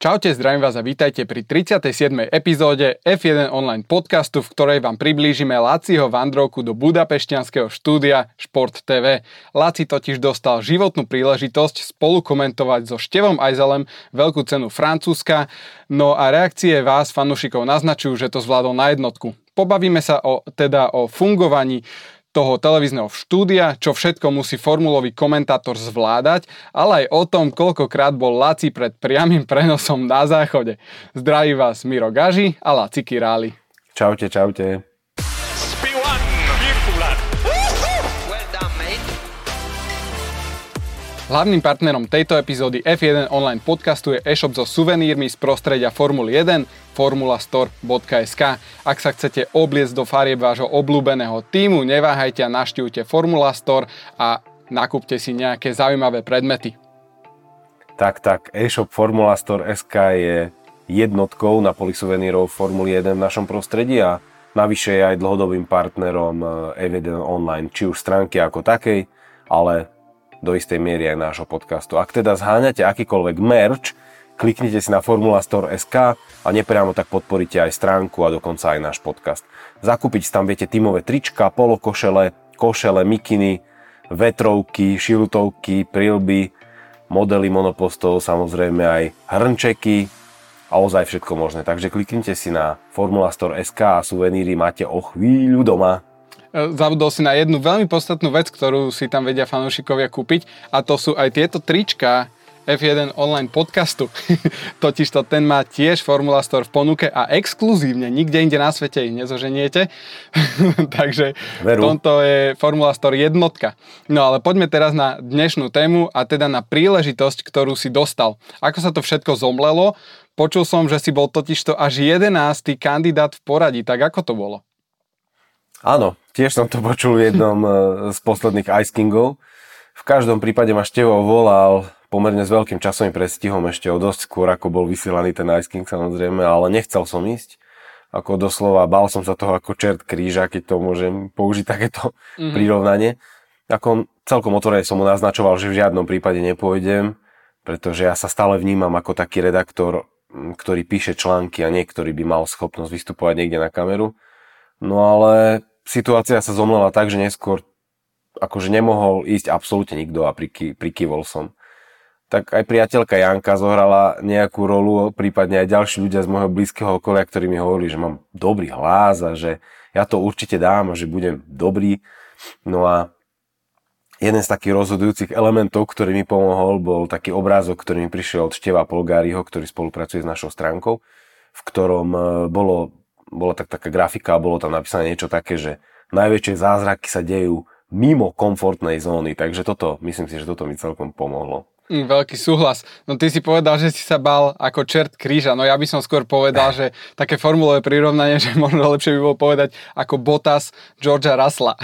Čaute, zdravím vás a vítajte pri 37. epizóde F1 online podcastu, v ktorej vám priblížime Laciho vandrovku do budapešťanského štúdia Šport TV. Laci totiž dostal životnú príležitosť spolu komentovať so Števom Ajzelem veľkú cenu Francúzska, no a reakcie vás, fanúšikov, naznačujú, že to zvládol na jednotku. Pobavíme sa o, teda o fungovaní toho televízneho štúdia, čo všetko musí formulový komentátor zvládať, ale aj o tom, koľkokrát bol Laci pred priamým prenosom na záchode. Zdraví vás Miro Gaži a Laci Királi. Čaute, čaute. Hlavným partnerom tejto epizódy F1 online podcastu je e-shop so suvenírmi z prostredia Formuly 1 formulastore.sk. Ak sa chcete obliecť do farieb vášho obľúbeného týmu, neváhajte a naštívte Formula Store a nakúpte si nejaké zaujímavé predmety. Tak, tak, e-shop Formula Store.sk je jednotkou na poli suvenírov Formuly 1 v našom prostredí a navyše je aj dlhodobým partnerom eh, F1 online, či už stránky ako takej, ale do istej miery aj nášho podcastu. Ak teda zháňate akýkoľvek merch, kliknite si na Formulastore.sk a nepriamo tak podporíte aj stránku a dokonca aj náš podcast. Zakúpiť tam viete tímové trička, polokošele, košele, mikiny, vetrovky, širutovky, prilby, modely monopostov, samozrejme aj hrnčeky a ozaj všetko možné. Takže kliknite si na Formulastore.sk a suveníry máte o chvíľu doma. E, zabudol si na jednu veľmi podstatnú vec, ktorú si tam vedia fanúšikovia kúpiť a to sú aj tieto trička F1 online podcastu. Totižto ten má tiež Formula Store v ponuke a exkluzívne, nikde inde na svete ich nezoženiete. Takže Veru. v tomto je Formula Store jednotka. No ale poďme teraz na dnešnú tému a teda na príležitosť, ktorú si dostal. Ako sa to všetko zomlelo? Počul som, že si bol totižto až 11. kandidát v poradí, tak ako to bolo? Áno, tiež som to počul v jednom e, z posledných Ice Kingov. V každom prípade ma Števo volal pomerne s veľkým časovým predstihom ešte o dosť skôr, ako bol vysielaný ten Ice King samozrejme, ale nechcel som ísť. Ako doslova, bál som sa toho ako čert kríža, keď to môžem použiť takéto mm-hmm. prirovnanie. Ako celkom otvorene som mu naznačoval, že v žiadnom prípade nepôjdem, pretože ja sa stále vnímam ako taký redaktor, ktorý píše články a niektorý by mal schopnosť vystupovať niekde na kameru. No ale situácia sa zomlela tak, že neskôr akože nemohol ísť absolútne nikto a priky, prikývol som. Tak aj priateľka Janka zohrala nejakú rolu, prípadne aj ďalší ľudia z môjho blízkeho okolia, ktorí mi hovorili, že mám dobrý hlas a že ja to určite dám a že budem dobrý. No a jeden z takých rozhodujúcich elementov, ktorý mi pomohol, bol taký obrázok, ktorý mi prišiel od Števa Polgáriho, ktorý spolupracuje s našou stránkou, v ktorom e, bolo bola tak taká grafika a bolo tam napísané niečo také, že najväčšie zázraky sa dejú mimo komfortnej zóny, takže toto, myslím si, že toto mi celkom pomohlo. Mm, veľký súhlas. No ty si povedal, že si sa bal ako čert kríža. No ja by som skôr povedal, že také formulové prirovnanie, že možno lepšie by bolo povedať ako Botas Georgia Rasla.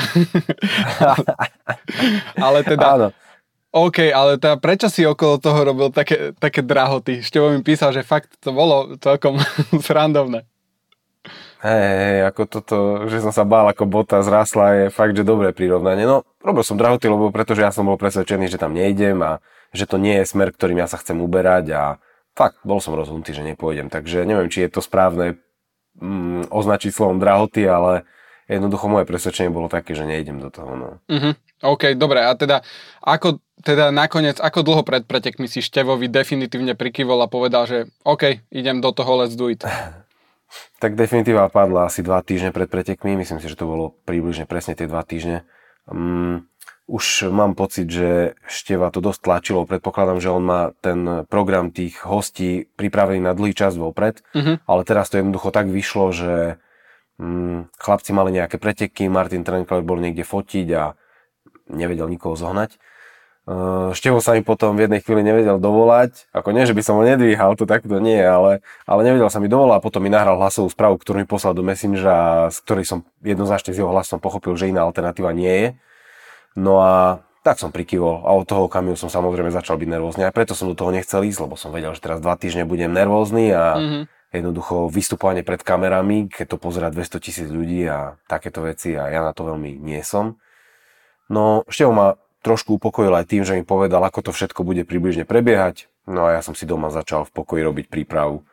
ale teda... Áno. OK, ale teda prečo si okolo toho robil také, také drahoty? Števo mi písal, že fakt to bolo celkom srandovné. Hej, hej, ako toto, že som sa bál ako bota zrásla je fakt, že dobré prirovnanie. No, robil som drahoty, lebo pretože ja som bol presvedčený, že tam nejdem a že to nie je smer, ktorým ja sa chcem uberať a fakt, bol som rozhodnutý, že nepôjdem. Takže neviem, či je to správne mm, označiť slovom drahoty, ale jednoducho moje presvedčenie bolo také, že nejdem do toho. No. Uh-huh. OK, dobre. A teda, ako, teda nakoniec, ako dlho pred pretekmi si Števovi definitívne prikyvol a povedal, že OK, idem do toho, let's do it. Tak definitíva padla asi dva týždne pred pretekmi, myslím si, že to bolo približne presne tie dva týždne. Um, už mám pocit, že Števa to dosť tlačilo, predpokladám, že on má ten program tých hostí pripravený na dlhý čas vopred, uh-huh. ale teraz to jednoducho tak vyšlo, že um, chlapci mali nejaké preteky, Martin Trenkler bol niekde fotiť a nevedel nikoho zohnať Števo sa mi potom v jednej chvíli nevedel dovolať, ako nie, že by som ho nedvíhal, to takto nie, ale, ale nevedel sa mi dovolať a potom mi nahral hlasovú správu, ktorú mi poslal do Messengera, z ktorej som jednoznačne z jeho hlasom pochopil, že iná alternatíva nie je. No a tak som prikyvol a od toho okamihu som samozrejme začal byť nervózny a preto som do toho nechcel ísť, lebo som vedel, že teraz dva týždne budem nervózny a mm-hmm. jednoducho vystupovanie pred kamerami, keď to pozerá 200 tisíc ľudí a takéto veci a ja na to veľmi nie som. No, Števo ma trošku upokojil aj tým, že mi povedal, ako to všetko bude približne prebiehať. No a ja som si doma začal v pokoji robiť prípravu.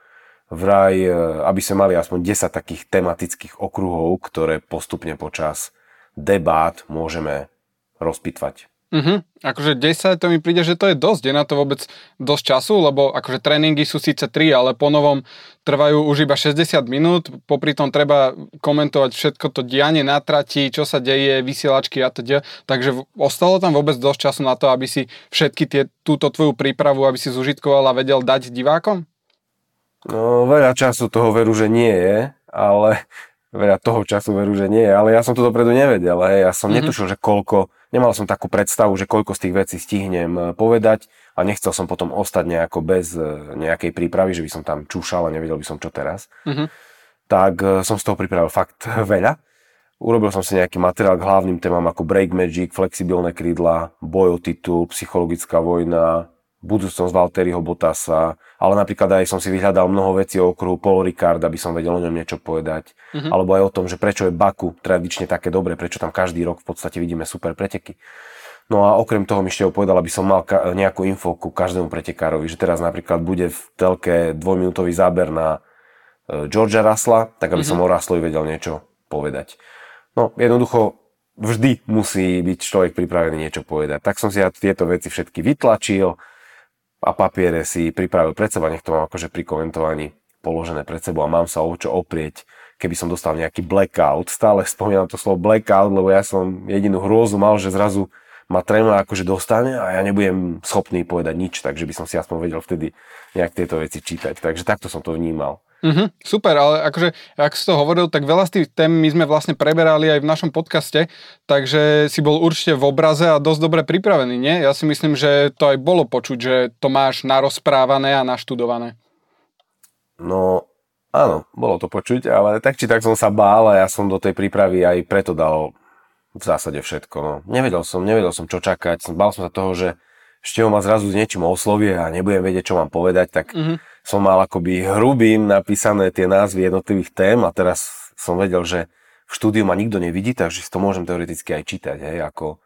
Vraj, e, aby sme mali aspoň 10 takých tematických okruhov, ktoré postupne počas debát môžeme rozpitvať. Uh-huh. Akože 10 to mi príde, že to je dosť. Je na to vôbec dosť času, lebo akože tréningy sú síce 3, ale po novom trvajú už iba 60 minút. Popri tom treba komentovať všetko to dianie na trati, čo sa deje, vysielačky a teda. Takže ostalo tam vôbec dosť času na to, aby si všetky tie, túto tvoju prípravu, aby si zužitkoval vedel dať divákom? No, veľa času toho veru, že nie je, ale veľa toho času veru, že nie ale ja som to dopredu nevedel, hej. ja som mm-hmm. netušil, že koľko nemal som takú predstavu, že koľko z tých vecí stihnem e, povedať a nechcel som potom ostať nejako bez e, nejakej prípravy, že by som tam čúšal a nevedel by som čo teraz. Mm-hmm. Tak e, som z toho pripravil fakt veľa. Urobil som si nejaký materiál k hlavným témam ako Break Magic, flexibilné krídla, boj o titul, psychologická vojna, budúcnosť Valtteriho Bottasa, ale napríklad aj som si vyhľadal mnoho vecí o okruhu Paul Ricard, aby som vedel o ňom niečo povedať. Mm-hmm. Alebo aj o tom, že prečo je Baku tradične také dobré, prečo tam každý rok v podstate vidíme super preteky. No a okrem toho mi ešte povedal, aby som mal ka- nejakú info ku každému pretekárovi, že teraz napríklad bude v telke dvojminútový záber na e, Georgia Rasla, tak aby mm-hmm. som o Raslovi vedel niečo povedať. No jednoducho vždy musí byť človek pripravený niečo povedať. Tak som si ja tieto veci všetky vytlačil, a papiere si pripravil pred seba, nech to mám akože pri komentovaní položené pred sebou a mám sa o čo oprieť, keby som dostal nejaký blackout. Stále spomínam to slovo blackout, lebo ja som jedinú hrôzu mal, že zrazu ma tréma akože dostane a ja nebudem schopný povedať nič, takže by som si aspoň vedel vtedy nejak tieto veci čítať. Takže takto som to vnímal. Mm-hmm, super, ale akože, ak si to hovoril, tak veľa z tých tém my sme vlastne preberali aj v našom podcaste, takže si bol určite v obraze a dosť dobre pripravený, nie? Ja si myslím, že to aj bolo počuť, že to máš narozprávané a naštudované. No, áno, bolo to počuť, ale tak či tak som sa bál a ja som do tej prípravy aj preto dal v zásade všetko. No. Nevedel som, nevedel som čo čakať, bál som sa toho, že ešte ma zrazu s niečím oslovie a nebudem vedieť, čo mám povedať, tak mm-hmm som mal akoby hrubým napísané tie názvy jednotlivých tém a teraz som vedel, že v štúdiu ma nikto nevidí, takže si to môžem teoreticky aj čítať, hej, ako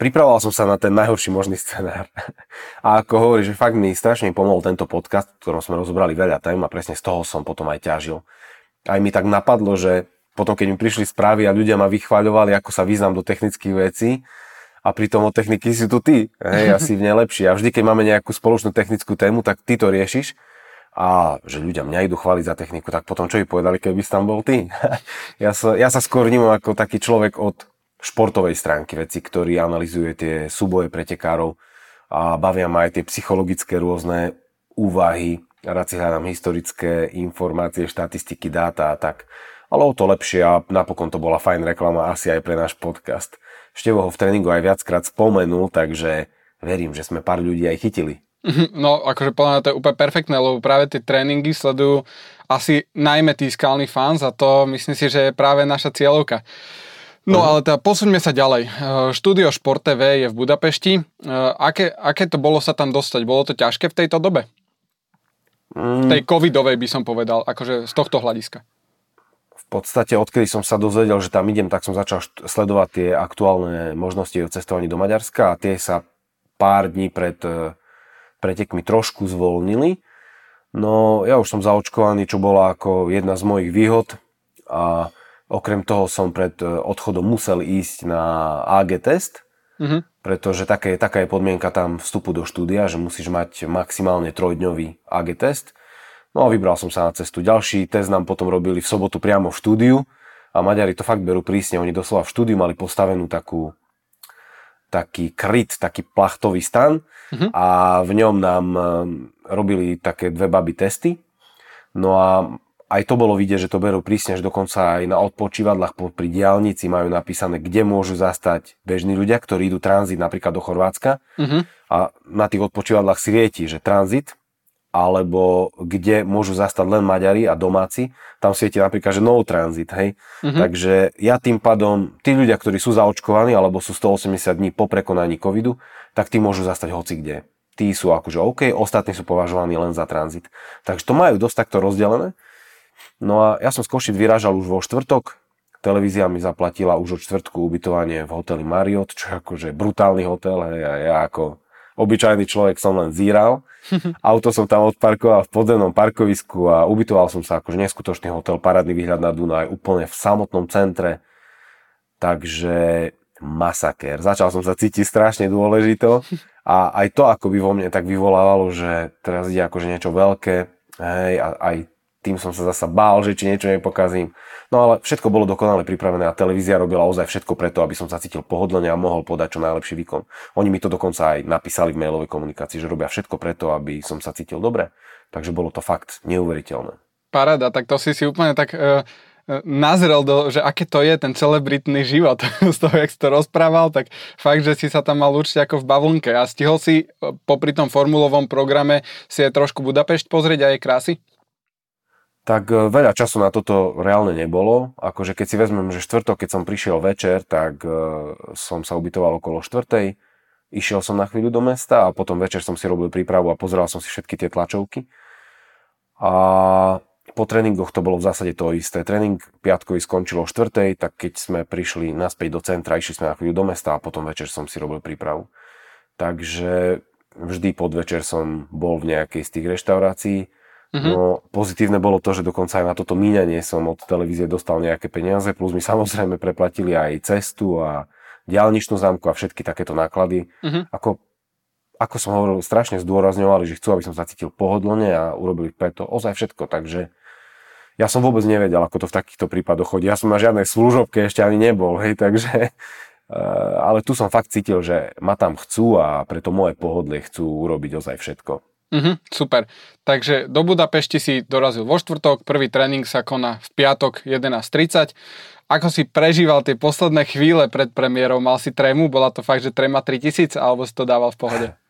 pripravoval som sa na ten najhorší možný scenár. A ako hovorí, že fakt mi strašne pomohol tento podcast, v ktorom sme rozobrali veľa tém a presne z toho som potom aj ťažil. Aj mi tak napadlo, že potom, keď mi prišli správy a ľudia ma vychváľovali, ako sa význam do technických vecí, a pritom od techniky si tu ty, hej, asi v nej. A vždy, keď máme nejakú spoločnú technickú tému, tak ty to riešiš a že ľudia mňa idú chváliť za techniku, tak potom čo by povedali, keby si tam bol ty? ja, sa, ja sa skôr vnímam ako taký človek od športovej stránky veci, ktorý analizuje tie súboje pretekárov a bavia ma aj tie psychologické rôzne úvahy, rád si hľadám historické informácie, štatistiky, dáta a tak. Ale o to lepšie a napokon to bola fajn reklama asi aj pre náš podcast. Števo ho v tréningu aj viackrát spomenul, takže verím, že sme pár ľudí aj chytili. Mhm, no, akože podľa mňa to je úplne perfektné, lebo práve tie tréningy sledujú asi najmä tí skalní fans a to myslím si, že je práve naša cieľovka. No uh-huh. ale teda posuňme sa ďalej. Štúdio Šport TV je v Budapešti. Aké, aké to bolo sa tam dostať? Bolo to ťažké v tejto dobe? Mm. Tej covidovej by som povedal, akože z tohto hľadiska. Podstate, odkedy som sa dozvedel, že tam idem, tak som začal sledovať tie aktuálne možnosti o cestovaní do Maďarska a tie sa pár dní pred pretekmi trošku zvolnili. No ja už som zaočkovaný, čo bola ako jedna z mojich výhod a okrem toho som pred e, odchodom musel ísť na AG test, mm-hmm. pretože také, taká je podmienka tam vstupu do štúdia, že musíš mať maximálne trojdňový AG test. No a vybral som sa na cestu. Ďalší test nám potom robili v sobotu priamo v štúdiu a Maďari to fakt berú prísne. Oni doslova v štúdiu mali postavenú takú taký kryt, taký plachtový stan uh-huh. a v ňom nám eh, robili také dve baby testy. No a aj to bolo vidieť, že to berú prísne, že dokonca aj na odpočívadlách pri diálnici majú napísané, kde môžu zastať bežní ľudia, ktorí idú tranzit napríklad do Chorvátska. Uh-huh. A na tých odpočívadlách svieti, že tranzit alebo kde môžu zastať len Maďari a domáci, tam svieti napríklad, že no transit, hej. Mm-hmm. Takže ja tým pádom, tí ľudia, ktorí sú zaočkovaní alebo sú 180 dní po prekonaní covidu, tak tí môžu zastať hoci kde. Tí sú akože OK, ostatní sú považovaní len za tranzit. Takže to majú dosť takto rozdelené. No a ja som z Košic vyrážal už vo štvrtok, televízia mi zaplatila už od čtvrtku ubytovanie v hoteli Marriott, čo je akože brutálny hotel, hej, a ja ako obyčajný človek som len zíral. Auto som tam odparkoval v podzemnom parkovisku a ubytoval som sa akože neskutočný hotel, parádny výhľad na Dunaj, úplne v samotnom centre. Takže masaker. Začal som sa cítiť strašne dôležito a aj to ako by vo mne tak vyvolávalo, že teraz ide akože niečo veľké, hej, a aj tým som sa zasa bál, že či niečo nepokazím. No ale všetko bolo dokonale pripravené a televízia robila ozaj všetko preto, aby som sa cítil pohodlne a mohol podať čo najlepší výkon. Oni mi to dokonca aj napísali v mailovej komunikácii, že robia všetko preto, aby som sa cítil dobre. Takže bolo to fakt neuveriteľné. Paráda, tak to si si úplne tak uh, nazrel do, že aké to je ten celebritný život z toho, jak si to rozprával, tak fakt, že si sa tam mal určite ako v bavlnke a stihol si e, popri tom formulovom programe si aj trošku Budapešť pozrieť a jej krásy? Tak e, veľa času na toto reálne nebolo. Akože keď si vezmem, že štvrtok, keď som prišiel večer, tak uh, som sa ubytoval okolo štvrtej, išiel som na chvíľu do mesta a potom večer som si robil prípravu a pozeral som si všetky tie tlačovky. A po tréningoch to bolo v zásade to isté. Tréning piatkový skončil o štvrtej, tak keď sme prišli naspäť do centra, išli sme na chvíľu do mesta a potom večer som si robil prípravu. Takže vždy podvečer som bol v nejakej z tých reštaurácií Mm-hmm. No pozitívne bolo to, že dokonca aj na toto míňanie som od televízie dostal nejaké peniaze, plus mi samozrejme preplatili aj cestu a diálničnú zámku a všetky takéto náklady. Mm-hmm. Ako, ako som hovoril, strašne zdôrazňovali, že chcú, aby som sa cítil pohodlne a urobili preto ozaj všetko, takže ja som vôbec nevedel, ako to v takýchto prípadoch chodí. Ja som na žiadnej služobke ešte ani nebol, hej, takže eh, ale tu som fakt cítil, že ma tam chcú a preto moje pohodlie chcú urobiť ozaj všetko. Mhm, super. Takže do Budapešti si dorazil vo štvrtok, prvý tréning sa koná v piatok 11.30. Ako si prežíval tie posledné chvíle pred premiérou? Mal si trému? Bola to fakt, že tréma 3000 alebo si to dával v pohode?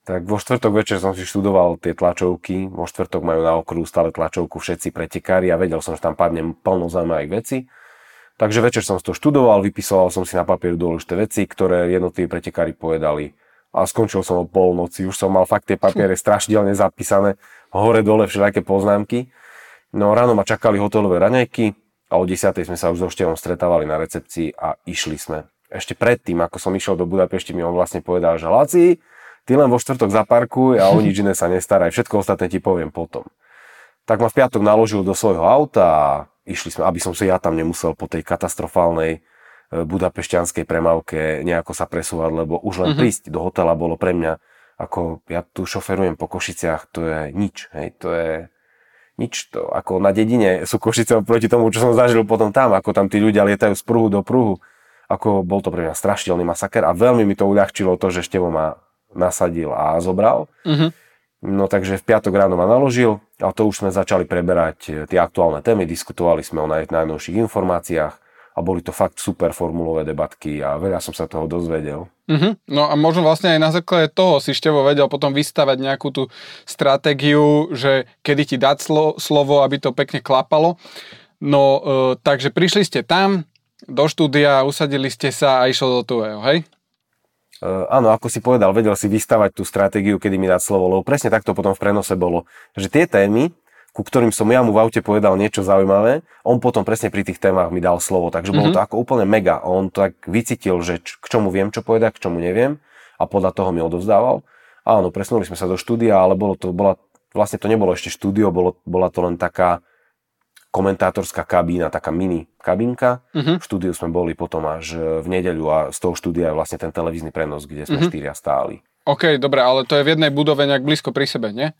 Tak vo štvrtok večer som si študoval tie tlačovky. Vo štvrtok majú na okruhu stále tlačovku všetci pretekári a vedel som, že tam padne plno zaujímavých vecí. Takže večer som to študoval, vypisoval som si na papier dôležité veci, ktoré jednotliví pretekári povedali a skončil som o polnoci. Už som mal fakt tie papiere strašidelne zapísané, hore dole všelijaké poznámky. No ráno ma čakali hotelové raňajky a o 10. sme sa už so Števom stretávali na recepcii a išli sme. Ešte predtým, ako som išiel do Budapešti, mi on vlastne povedal, že Laci, ty len vo štvrtok zaparkuj a o nič iné sa nestaraj, všetko ostatné ti poviem potom. Tak ma v piatok naložil do svojho auta a išli sme, aby som sa ja tam nemusel po tej katastrofálnej budapešťanskej premávke nejako sa presúvať, lebo už len mm-hmm. prísť do hotela bolo pre mňa, ako ja tu šoferujem po Košiciach, to je nič, hej, to je nič, to ako na dedine sú Košice proti tomu, čo som zažil potom tam, ako tam tí ľudia lietajú z pruhu do pruhu, ako bol to pre mňa strašidelný masaker a veľmi mi to uľahčilo to, že Števo ma nasadil a zobral. Mm-hmm. No takže v piatok ráno ma naložil a to už sme začali preberať tie aktuálne témy, diskutovali sme o najnovších informáciách, a boli to fakt super formulové debatky a veľa som sa toho dozvedel. Uh-huh. No a možno vlastne aj na základe toho si Števo vedel potom vystavať nejakú tú stratégiu, že kedy ti dať slo- slovo, aby to pekne klapalo. No, e, takže prišli ste tam do štúdia, usadili ste sa a išlo do toho, hej? Uh, áno, ako si povedal, vedel si vystavať tú stratégiu, kedy mi dať slovo, lebo presne takto potom v prenose bolo, že tie témy, ku ktorým som ja mu v aute povedal niečo zaujímavé, on potom presne pri tých témach mi dal slovo, takže mm-hmm. bolo mhm. to ako úplne mega. On tak vycítil, že č- k čomu viem, čo povedať, k čomu neviem a podľa toho mi odovzdával. Áno, presnuli sme sa do štúdia, ale bolo to, bola, vlastne to nebolo ešte štúdio, bolo, bola to len taká komentátorská kabína, taká mini kabinka. Mm-hmm. V štúdiu sme boli potom až v nedeľu a z toho štúdia je vlastne ten televízny prenos, kde sme mm-hmm. štyria stáli. OK, dobre, ale to je v jednej budove nejak blízko pri sebe, nie?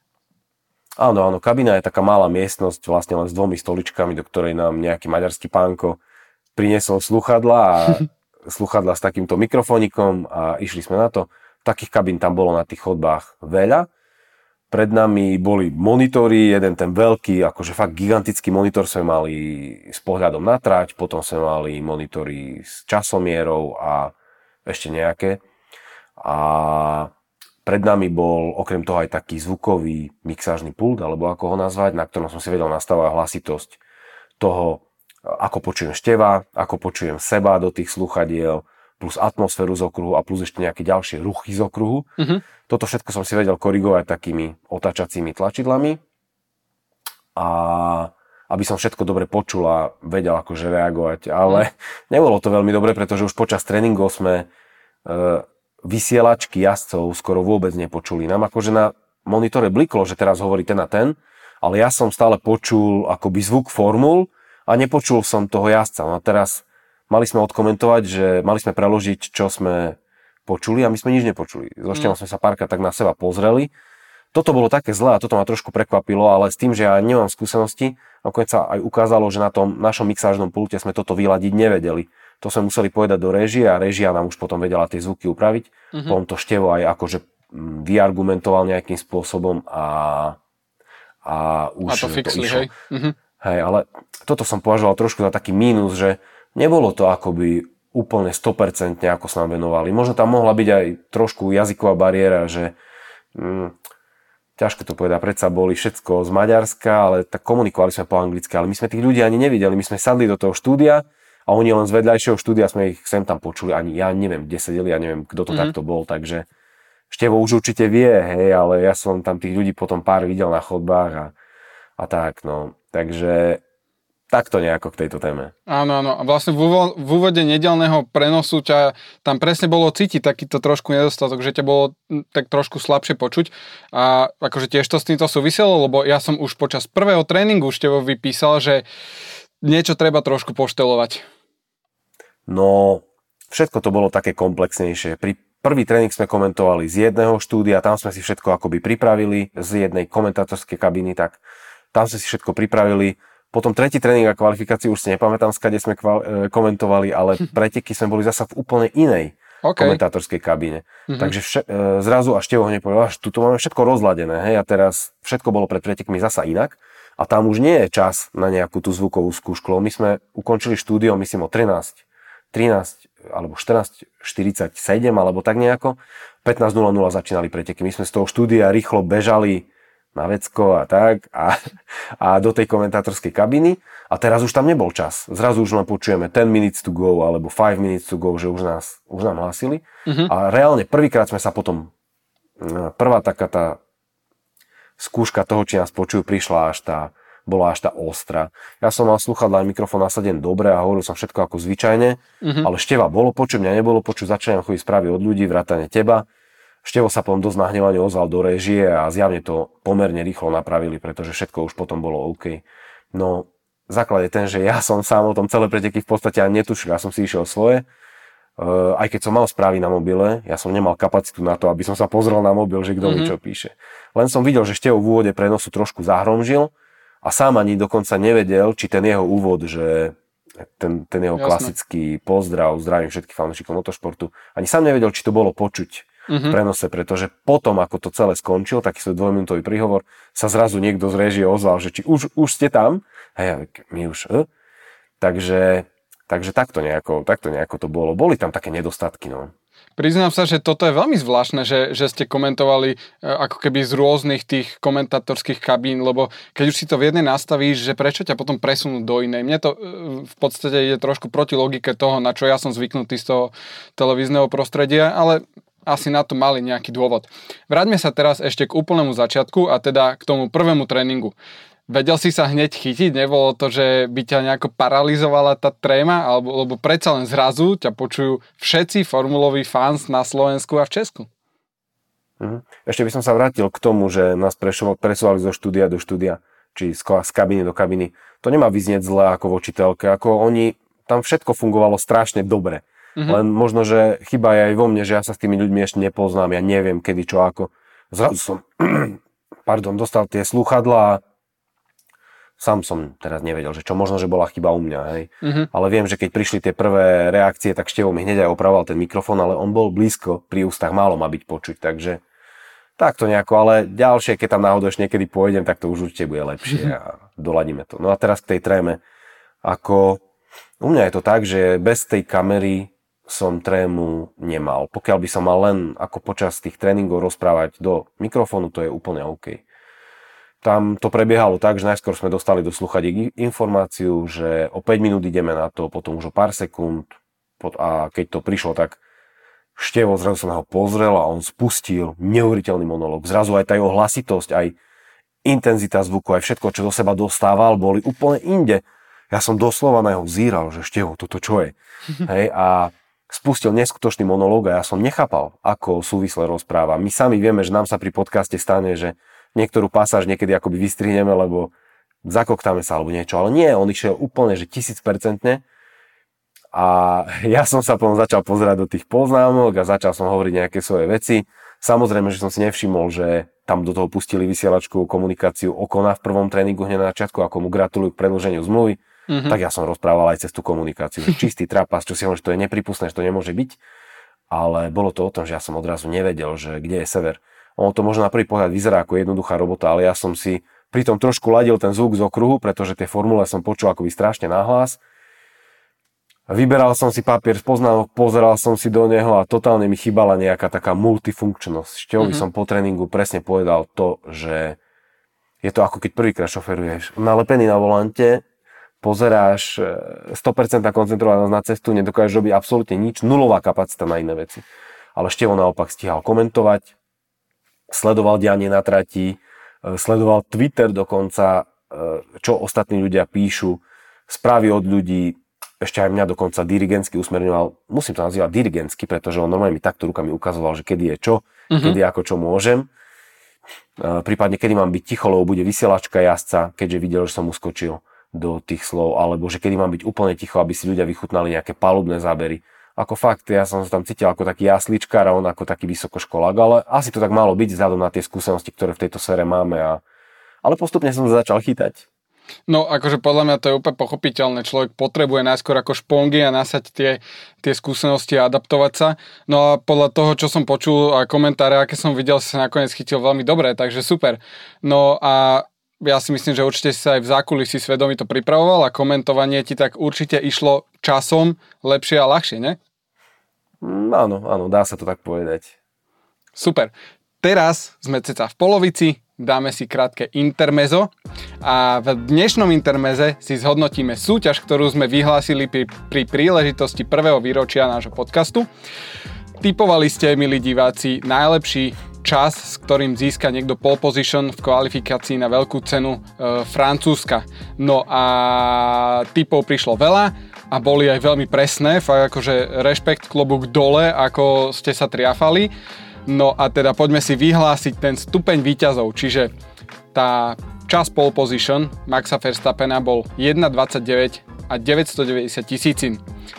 Áno, áno, kabína je taká malá miestnosť, vlastne len s dvomi stoličkami, do ktorej nám nejaký maďarský pánko priniesol sluchadla a sluchadla s takýmto mikrofonikom a išli sme na to. Takých kabín tam bolo na tých chodbách veľa. Pred nami boli monitory, jeden ten veľký, akože fakt gigantický monitor sme mali s pohľadom na trať, potom sme mali monitory s časomierou a ešte nejaké. A pred nami bol okrem toho aj taký zvukový mixážny pult, alebo ako ho nazvať, na ktorom som si vedel nastavovať hlasitosť toho, ako počujem števa, ako počujem seba do tých sluchadiel, plus atmosféru z okruhu a plus ešte nejaké ďalšie ruchy z okruhu. Mm-hmm. Toto všetko som si vedel korigovať takými otačacími tlačidlami a aby som všetko dobre počul a vedel akože reagovať. Ale mm. nebolo to veľmi dobre, pretože už počas tréningov sme e, vysielačky jazdcov skoro vôbec nepočuli. Nám akože na monitore bliklo, že teraz hovorí ten a ten, ale ja som stále počul akoby zvuk formul a nepočul som toho jazdca. No a teraz mali sme odkomentovať, že mali sme preložiť, čo sme počuli a my sme nič nepočuli. So mm. sme sa párka tak na seba pozreli. Toto bolo také zlé a toto ma trošku prekvapilo, ale s tým, že ja nemám skúsenosti, nakoniec sa aj ukázalo, že na tom našom mixážnom pulte sme toto vyladiť nevedeli. To sme museli povedať do režie a režia nám už potom vedela tie zvuky upraviť. Mm-hmm. Potom to števo aj akože mm, vyargumentoval nejakým spôsobom a a už a to, fixli, to išlo. Hej. Mhm. hej, ale toto som považoval trošku za taký mínus, že nebolo to akoby úplne 100% ako sa nám venovali. Možno tam mohla byť aj trošku jazyková bariéra, že hm, ťažko to povedať, predsa boli všetko z Maďarska, ale tak komunikovali sme po anglicky, ale my sme tých ľudí ani nevideli. My sme sadli do toho štúdia a oni len z vedľajšieho štúdia sme ich sem tam počuli. Ani ja neviem, kde sedeli, ja neviem, kto to mm-hmm. takto bol, takže Števo už určite vie, hej, ale ja som tam tých ľudí potom pár videl na chodbách a, a tak, no. Takže takto nejako k tejto téme. Áno, áno. A vlastne v, úvo- v úvode nedelného prenosu ťa tam presne bolo cítiť takýto trošku nedostatok, že ťa bolo tak trošku slabšie počuť. A akože tiež to s týmto súviselo, lebo ja som už počas prvého tréningu Števo vypísal, že niečo treba trošku poštelovať. No, všetko to bolo také komplexnejšie. Pri Prvý tréning sme komentovali z jedného štúdia, tam sme si všetko akoby pripravili, z jednej komentátorskej kabiny, tak tam sme si všetko pripravili. Potom tretí tréning a kvalifikáciu už si nepamätám, skade sme kval- e, komentovali, ale preteky sme boli zasa v úplne inej okay. komentátorskej kabíne. Mm-hmm. Takže vše, e, zrazu až teho hneď povedal, že tu máme všetko rozladené, hej, a teraz všetko bolo pred pretekmi zasa inak a tam už nie je čas na nejakú tú zvukovú skúšku. My sme ukončili štúdio, myslím, o 13, 13 alebo 14.47 alebo tak nejako. 15.00 začínali preteky. My sme z toho štúdia rýchlo bežali na vecko a tak a, a do tej komentátorskej kabiny a teraz už tam nebol čas. Zrazu už len počujeme 10 minutes to go alebo 5 minutes to go, že už, nás, už nám hlásili. Uh-huh. A reálne prvýkrát sme sa potom, prvá taká tá skúška toho, či nás počujú, prišla až tá bola až tá ostra. Ja som mal sluchadla a mikrofón nasadený dobre a hovoril som všetko ako zvyčajne, mm-hmm. ale števa bolo počuť, mňa nebolo počuť, začínam chodiť správy od ľudí, vrátane teba. Števo sa potom dosť nahnevane ozval do režie a zjavne to pomerne rýchlo napravili, pretože všetko už potom bolo OK. No, základ je ten, že ja som sám o tom celé preteky v podstate ani netušil, ja som si išiel svoje. Aj keď som mal správy na mobile, ja som nemal kapacitu na to, aby som sa pozrel na mobil, že kto mm-hmm. mi čo píše. Len som videl, že Števo v úvode prenosu trošku zahromžil a sám ani dokonca nevedel, či ten jeho úvod, že ten, ten jeho Jasne. klasický pozdrav, zdravím všetkých fanúšikov motošportu, ani sám nevedel, či to bolo počuť uh-huh. v prenose, pretože potom, ako to celé skončil, taký svoj dvojminútový príhovor, sa zrazu niekto z režie ozval, že či už, už ste tam, a ja, my už, eh? takže, takže takto nejako, takto nejako to bolo. Boli tam také nedostatky, no. Priznám sa, že toto je veľmi zvláštne, že, že ste komentovali e, ako keby z rôznych tých komentátorských kabín, lebo keď už si to v jednej nastavíš, že prečo ťa potom presunú do inej. Mne to e, v podstate je trošku proti logike toho, na čo ja som zvyknutý z toho televízneho prostredia, ale asi na to mali nejaký dôvod. Vráťme sa teraz ešte k úplnému začiatku a teda k tomu prvému tréningu. Vedel si sa hneď chytiť? Nebolo to, že by ťa nejako paralizovala tá tréma? Alebo, lebo predsa len zrazu ťa počujú všetci formuloví fans na Slovensku a v Česku. Mhm. Ešte by som sa vrátil k tomu, že nás presúvali zo štúdia do štúdia, či z, z kabiny do kabiny. To nemá vyznieť zle ako voči telke, ako oni, tam všetko fungovalo strašne dobre. Mm-hmm. Len možno, že chyba je aj vo mne, že ja sa s tými ľuďmi ešte nepoznám, ja neviem kedy čo ako. Zrazu som, pardon, dostal tie slúchadla a sám som teraz nevedel, že čo možno, že bola chyba u mňa, hej. Mm-hmm. Ale viem, že keď prišli tie prvé reakcie, tak Števo mi hneď aj opravoval ten mikrofón, ale on bol blízko, pri ústach málo má byť počuť, takže takto nejako, ale ďalšie, keď tam náhodou ešte niekedy pôjdem, tak to už určite bude lepšie mm-hmm. a doladíme to. No a teraz k tej tréme. Ako, u mňa je to tak, že bez tej kamery som trému nemal. Pokiaľ by som mal len ako počas tých tréningov rozprávať do mikrofónu, to je úplne OK tam to prebiehalo tak, že najskôr sme dostali do sluchadiek informáciu, že o 5 minút ideme na to, potom už o pár sekúnd a keď to prišlo, tak števo, zrazu som ho pozrel a on spustil neuveriteľný monolog. Zrazu aj tá jeho hlasitosť, aj intenzita zvuku, aj všetko, čo do seba dostával, boli úplne inde. Ja som doslova na jeho zíral, že števo, toto čo je. Hej, a spustil neskutočný monológ a ja som nechápal, ako súvisle rozpráva. My sami vieme, že nám sa pri podcaste stane, že niektorú pasáž niekedy akoby vystrihneme, lebo zakoktáme sa alebo niečo. Ale nie, on išiel úplne, že tisícpercentne. A ja som sa potom začal pozerať do tých poznámok a začal som hovoriť nejaké svoje veci. Samozrejme, že som si nevšimol, že tam do toho pustili vysielačku komunikáciu Okona v prvom tréningu hneď na začiatku, ako mu gratulujú k predlženiu zmluvy. Mm-hmm. Tak ja som rozprával aj cez tú komunikáciu. Čistý trapas, čo si hovorím, že to je nepripustné, že to nemôže byť. Ale bolo to o tom, že ja som odrazu nevedel, že kde je sever. Ono to možno na prvý pohľad vyzerá ako jednoduchá robota, ale ja som si pritom trošku ladil ten zvuk z okruhu, pretože tie formule som počul akoby strašne nahlas Vyberal som si papier z poznámok, pozeral som si do neho a totálne mi chýbala nejaká taká multifunkčnosť. Števovi mm-hmm. som po tréningu presne povedal to, že je to ako keď prvýkrát šoferuješ. Nalepený na volante, pozeráš 100% e, koncentrovanosť na cestu, nedokážeš robiť absolútne nič, nulová kapacita na iné veci. Ale Števo naopak stíhal komentovať, sledoval dianie na trati, e, sledoval Twitter dokonca, e, čo ostatní ľudia píšu, správy od ľudí, ešte aj mňa dokonca dirigentsky usmerňoval, musím to nazývať dirigentsky, pretože on normálne mi takto rukami ukazoval, že kedy je čo, uh-huh. kedy ako čo môžem. Uh, prípadne kedy mám byť ticho, lebo bude vysielačka jazdca, keďže videl, že som uskočil do tých slov, alebo že kedy mám byť úplne ticho, aby si ľudia vychutnali nejaké palubné zábery. Ako fakt, ja som sa tam cítil ako taký jasličkár a on ako taký vysokoškolák, ale asi to tak malo byť vzhľadom na tie skúsenosti, ktoré v tejto sere máme. A... Ale postupne som sa začal chytať. No akože podľa mňa to je úplne pochopiteľné. Človek potrebuje najskôr ako špongy a nasať tie, tie skúsenosti a adaptovať sa. No a podľa toho, čo som počul a komentáre, aké som videl, sa nakoniec chytil veľmi dobre, takže super. No a ja si myslím, že určite si sa aj v zákulisí svedomí to pripravoval a komentovanie ti tak určite išlo časom lepšie a ľahšie, ne? Mm, áno, áno, dá sa to tak povedať. Super. Teraz sme ceca v polovici, dáme si krátke intermezo a v dnešnom intermeze si zhodnotíme súťaž, ktorú sme vyhlásili pri, pri príležitosti prvého výročia nášho podcastu. Typovali ste, milí diváci, najlepší čas, s ktorým získa niekto pole position v kvalifikácii na veľkú cenu e, Francúzska. No a typov prišlo veľa a boli aj veľmi presné, fakt akože rešpekt, klobúk dole, ako ste sa triafali. No a teda poďme si vyhlásiť ten stupeň výťazov, čiže tá čas pole position Maxa Verstappena bol 1.29 a 990 tisícin.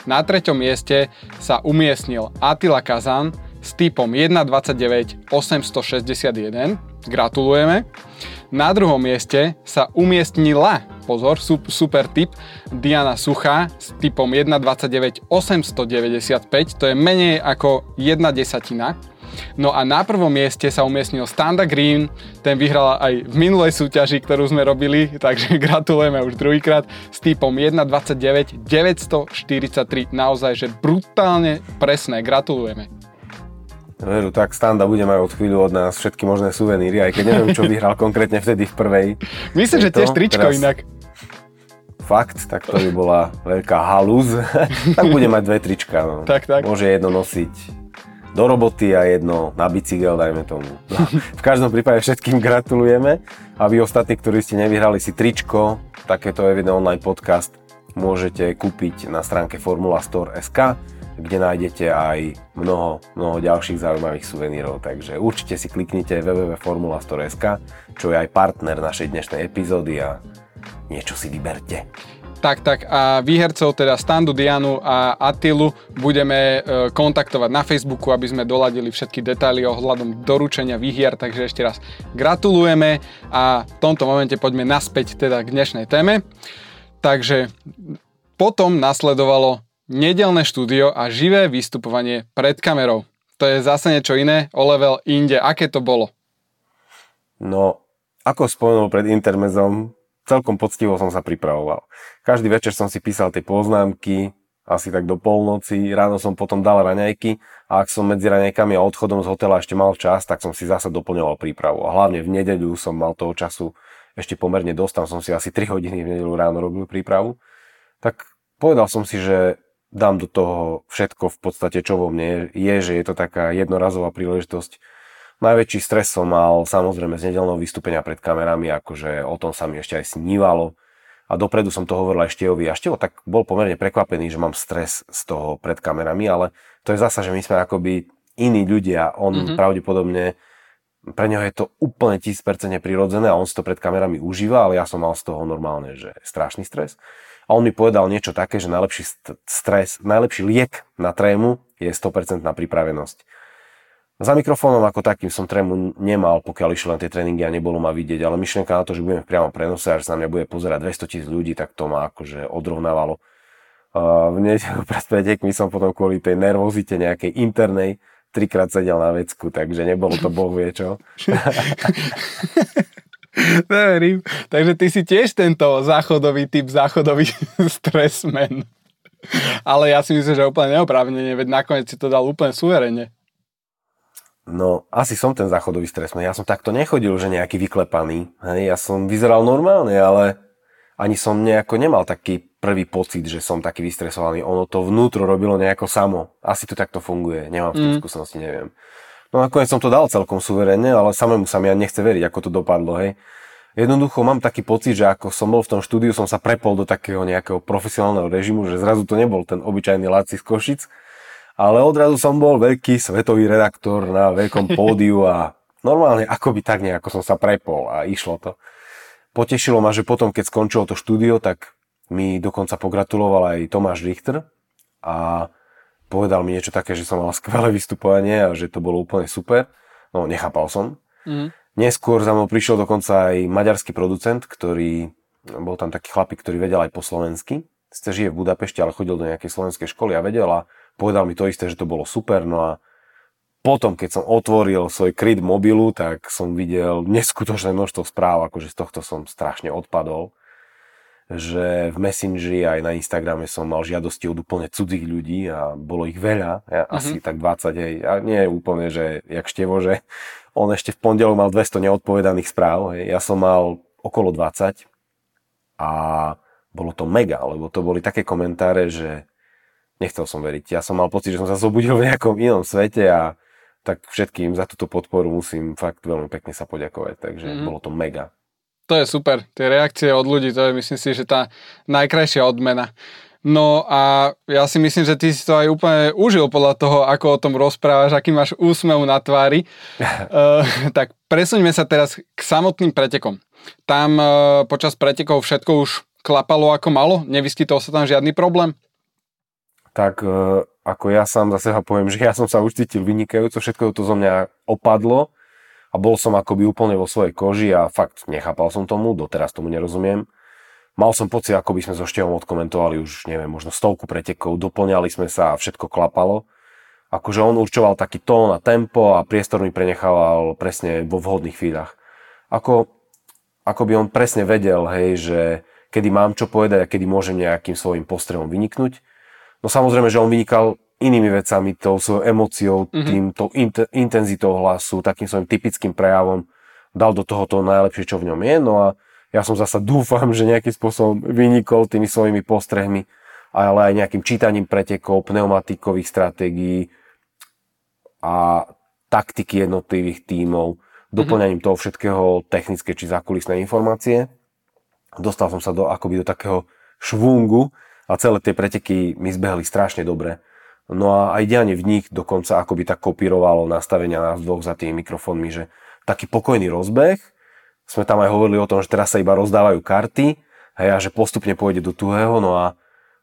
Na treťom mieste sa umiestnil Attila Kazan s typom 1.29 861. Gratulujeme. Na druhom mieste sa umiestnila, pozor, super typ, Diana Suchá s typom 1.29 895, to je menej ako 1 desatina. No a na prvom mieste sa umiestnil Standa Green, ten vyhral aj v minulej súťaži, ktorú sme robili, takže gratulujeme už druhýkrát s typom 1.29 943, naozaj, že brutálne presné, gratulujeme. Veru, tak Standa bude mať od chvíľu od nás všetky možné suveníry, aj keď neviem, čo vyhral konkrétne vtedy v prvej. Myslím, že tiež tričko teraz... inak. Fakt, tak to by bola veľká halúz. tak bude mať dve trička. No. Tak, tak. Môže jedno nosiť do roboty a jedno na bicykel, dajme tomu. No, v každom prípade všetkým gratulujeme a vy ostatní, ktorí ste nevyhrali si tričko, takéto Evident online podcast môžete kúpiť na stránke Formula Store.sk, kde nájdete aj mnoho, mnoho ďalších zaujímavých suvenírov. Takže určite si kliknite www.formulastore.sk, čo je aj partner našej dnešnej epizódy a niečo si vyberte. Tak, tak a výhercov, teda Standu, Dianu a Atilu budeme e, kontaktovať na Facebooku, aby sme doladili všetky detaily ohľadom doručenia výhier, takže ešte raz gratulujeme a v tomto momente poďme naspäť teda k dnešnej téme. Takže potom nasledovalo nedelné štúdio a živé vystupovanie pred kamerou. To je zase niečo iné, o level inde. Aké to bolo? No, ako spomenul pred intermezom, celkom poctivo som sa pripravoval. Každý večer som si písal tie poznámky, asi tak do polnoci, ráno som potom dal raňajky a ak som medzi raňajkami a odchodom z hotela ešte mal čas, tak som si zase doplňoval prípravu. A hlavne v nedeľu som mal toho času ešte pomerne dosť, tam som si asi 3 hodiny v nedeľu ráno robil prípravu. Tak povedal som si, že dám do toho všetko v podstate, čo vo mne je, že je to taká jednorazová príležitosť Najväčší stres som mal samozrejme z nedelného vystúpenia pred kamerami, akože o tom sa mi ešte aj snívalo. a dopredu som to hovoril aj Štejovi. A Števo tak bol pomerne prekvapený, že mám stres z toho pred kamerami, ale to je zasa, že my sme akoby iní ľudia. On mm-hmm. pravdepodobne, pre neho je to úplne 1000% prirodzené a on si to pred kamerami užíva, ale ja som mal z toho normálne, že strašný stres. A on mi povedal niečo také, že najlepší stres, najlepší liek na trému je 100% na pripravenosť. Za mikrofónom ako takým som trému nemal, pokiaľ išiel len tie tréningy a nebolo ma vidieť, ale myšlienka na to, že budeme v priamom prenose a že sa na mňa bude pozerať 200 tisíc ľudí, tak to ma akože odrovnávalo. v nedelu pred pretekmi som potom kvôli tej nervozite nejakej internej trikrát sedel na vecku, takže nebolo to boh vie čo. Verím. Takže ty si tiež tento záchodový typ, záchodový stresmen. Ale ja si myslím, že úplne neoprávnene, veď nakoniec si to dal úplne suverene. No, asi som ten záchodový stresmen. Ja som takto nechodil, že nejaký vyklepaný. Hej, ja som vyzeral normálne, ale ani som nejako nemal taký prvý pocit, že som taký vystresovaný. Ono to vnútro robilo nejako samo. Asi to takto funguje. Nemám v tom mm. skúsenosti, neviem. No nakoniec som to dal celkom suverene, ale samému sa mi ani nechce veriť, ako to dopadlo, hej. Jednoducho mám taký pocit, že ako som bol v tom štúdiu, som sa prepol do takého nejakého profesionálneho režimu, že zrazu to nebol ten obyčajný Laci z Košic, ale odrazu som bol veľký svetový redaktor na veľkom pódiu a normálne akoby tak nejako som sa prepol a išlo to. Potešilo ma, že potom, keď skončilo to štúdio, tak mi dokonca pogratuloval aj Tomáš Richter a povedal mi niečo také, že som mal skvelé vystupovanie a že to bolo úplne super. No, nechápal som. Mm. Neskôr za mnou prišiel dokonca aj maďarský producent, ktorý, bol tam taký chlapík, ktorý vedel aj po slovensky. Sice žije v Budapešti, ale chodil do nejakej slovenskej školy a vedel a povedal mi to isté, že to bolo super, no a potom, keď som otvoril svoj kryt mobilu, tak som videl neskutočné množstvo správ, akože z tohto som strašne odpadol že v Messengeri aj na Instagrame som mal žiadosti od úplne cudzích ľudí a bolo ich veľa, ja, mm-hmm. asi tak 20, hej, a nie je úplne, že jak števo, že on ešte v pondelok mal 200 neodpovedaných správ, hej, ja som mal okolo 20 a bolo to mega, lebo to boli také komentáre, že nechcel som veriť. Ja som mal pocit, že som sa zobudil v nejakom inom svete a tak všetkým za túto podporu musím fakt veľmi pekne sa poďakovať. Takže mm-hmm. bolo to mega. To je super. Tie reakcie od ľudí, to je myslím si, že tá najkrajšia odmena. No a ja si myslím, že ty si to aj úplne užil podľa toho, ako o tom rozprávaš, aký máš úsmev na tvári. uh, tak presuňme sa teraz k samotným pretekom. Tam uh, počas pretekov všetko už klapalo ako malo? Nevyskytol sa tam žiadny problém? tak e, ako ja sám za seba poviem, že ja som sa už cítil vynikajúco, všetko to zo mňa opadlo a bol som akoby úplne vo svojej koži a fakt nechápal som tomu, doteraz tomu nerozumiem. Mal som pocit, ako by sme so Števom odkomentovali už, neviem, možno stovku pretekov, doplňali sme sa a všetko klapalo. Akože on určoval taký tón a tempo a priestor mi prenechával presne vo vhodných chvíľach. Ako, ako by on presne vedel, hej, že kedy mám čo povedať a kedy môžem nejakým svojim postrehom vyniknúť No samozrejme, že on vynikal inými vecami, tou svojou emóciou, mm-hmm. tým, tou int- intenzitou hlasu, takým svojim typickým prejavom. Dal do toho to najlepšie, čo v ňom je. No a ja som zasa dúfam, že nejakým spôsobom vynikol tými svojimi postrehmi, ale aj nejakým čítaním pretekov, pneumatikových stratégií a taktiky jednotlivých tímov, mhm. doplňaním mm-hmm. toho všetkého technické či zákulisné informácie. Dostal som sa do, akoby do takého švungu, a celé tie preteky mi zbehli strašne dobre. No a aj dianie v nich dokonca akoby tak kopírovalo nastavenia nás dvoch za tými mikrofónmi, že taký pokojný rozbeh, sme tam aj hovorili o tom, že teraz sa iba rozdávajú karty hej, a že postupne pôjde do tuhého, no a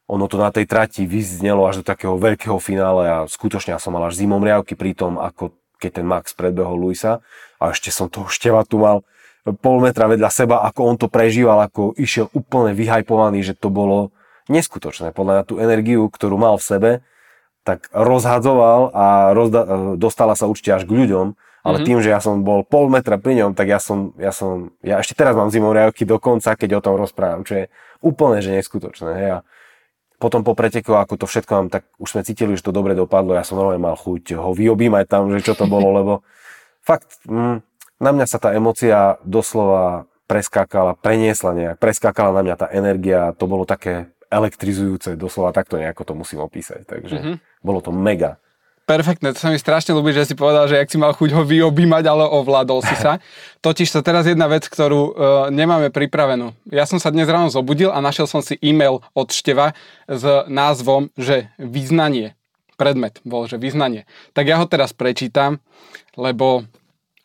ono to na tej trati vyznelo až do takého veľkého finále a skutočne ja som mal až zimom riavky pri tom, ako keď ten Max predbehol Luisa a ešte som toho števa tu mal pol metra vedľa seba, ako on to prežíval, ako išiel úplne vyhajpovaný, že to bolo, neskutočné. Podľa mňa tú energiu, ktorú mal v sebe, tak rozhadzoval a rozda- dostala sa určite až k ľuďom, ale mm-hmm. tým, že ja som bol pol metra pri ňom, tak ja som, ja som, ja ešte teraz mám zimom riavky dokonca, keď o tom rozprávam, čo je úplne, že neskutočné. Hej. A potom po preteku, ako to všetko mám, tak už sme cítili, že to dobre dopadlo, ja som normálne mal chuť ho vyobímať tam, že čo to bolo, lebo fakt, mm, na mňa sa tá emocia doslova preskákala, preniesla nejak, preskákala na mňa tá energia, to bolo také elektrizujúce, doslova takto nejako to musím opísať. Takže mm-hmm. bolo to mega. Perfektné, to sa mi strašne ľúbi, že si povedal, že ak si mal chuť ho vyobímať, ale ovládol si sa. Totiž to teraz jedna vec, ktorú uh, nemáme pripravenú. Ja som sa dnes ráno zobudil a našiel som si e-mail od Števa s názvom, že vyznanie. Predmet bol, že vyznanie. Tak ja ho teraz prečítam, lebo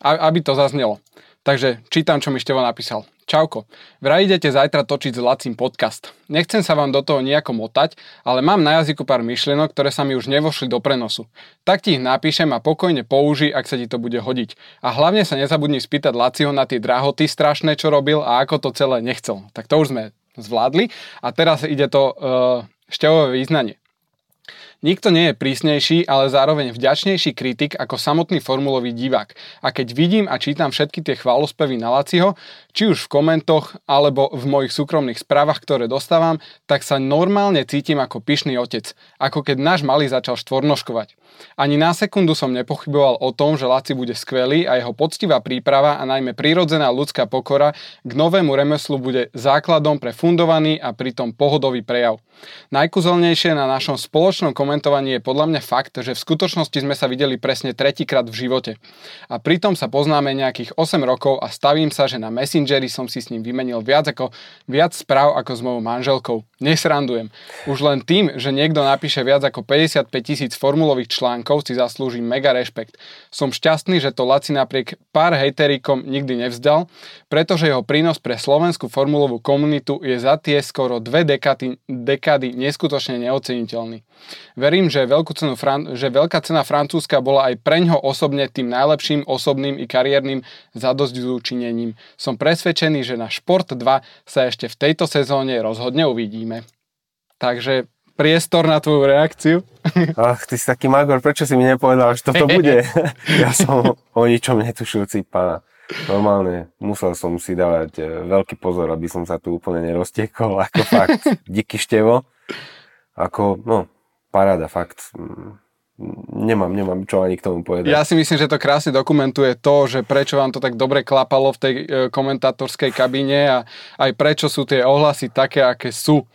aby to zaznelo. Takže čítam, čo mi Števo napísal. Čauko, vraj idete zajtra točiť s Lacím podcast. Nechcem sa vám do toho nejako motať, ale mám na jazyku pár myšlienok, ktoré sa mi už nevošli do prenosu. Tak ti ich napíšem a pokojne použij, ak sa ti to bude hodiť. A hlavne sa nezabudni spýtať Laciho na tie drahoty strašné, čo robil a ako to celé nechcel. Tak to už sme zvládli a teraz ide to uh, šťavové význanie. Nikto nie je prísnejší, ale zároveň vďačnejší kritik ako samotný formulový divák. A keď vidím a čítam všetky tie chválospevy na Laciho, či už v komentoch alebo v mojich súkromných správach, ktoré dostávam, tak sa normálne cítim ako pyšný otec. Ako keď náš malý začal štvornoškovať. Ani na sekundu som nepochyboval o tom, že Laci bude skvelý a jeho poctivá príprava a najmä prírodzená ľudská pokora k novému remeslu bude základom pre fundovaný a pritom pohodový prejav. Najkuzelnejšie na našom spoločnom komentovaní je podľa mňa fakt, že v skutočnosti sme sa videli presne tretíkrát v živote. A pritom sa poznáme nejakých 8 rokov a stavím sa, že na Messengeri som si s ním vymenil viac, ako, viac správ ako s mojou manželkou. Nesrandujem. Už len tým, že niekto napíše viac ako 55 tisíc formulových článkov, si zaslúži mega rešpekt. Som šťastný, že to Laci napriek pár hejterikom nikdy nevzdal, pretože jeho prínos pre slovenskú formulovú komunitu je za tie skoro dve dekady, dekady neskutočne neoceniteľný. Verím, že, veľkú cenu, že veľká cena Francúzska bola aj preňho osobne tým najlepším osobným i kariérnym zadosťučinením. Som presvedčený, že na Šport 2 sa ešte v tejto sezóne rozhodne uvidíme. Takže priestor na tvoju reakciu. Ach, ty si taký magor, prečo si mi nepovedal, že toto bude? ja som o ničom netušujúci pána. Normálne musel som si dávať e, veľký pozor, aby som sa tu úplne neroztiekol, ako fakt, díky števo. Ako, no, paráda, fakt. Nemám, nemám čo ani k tomu povedať. Ja si myslím, že to krásne dokumentuje to, že prečo vám to tak dobre klapalo v tej e, komentátorskej kabíne a aj prečo sú tie ohlasy také, aké sú.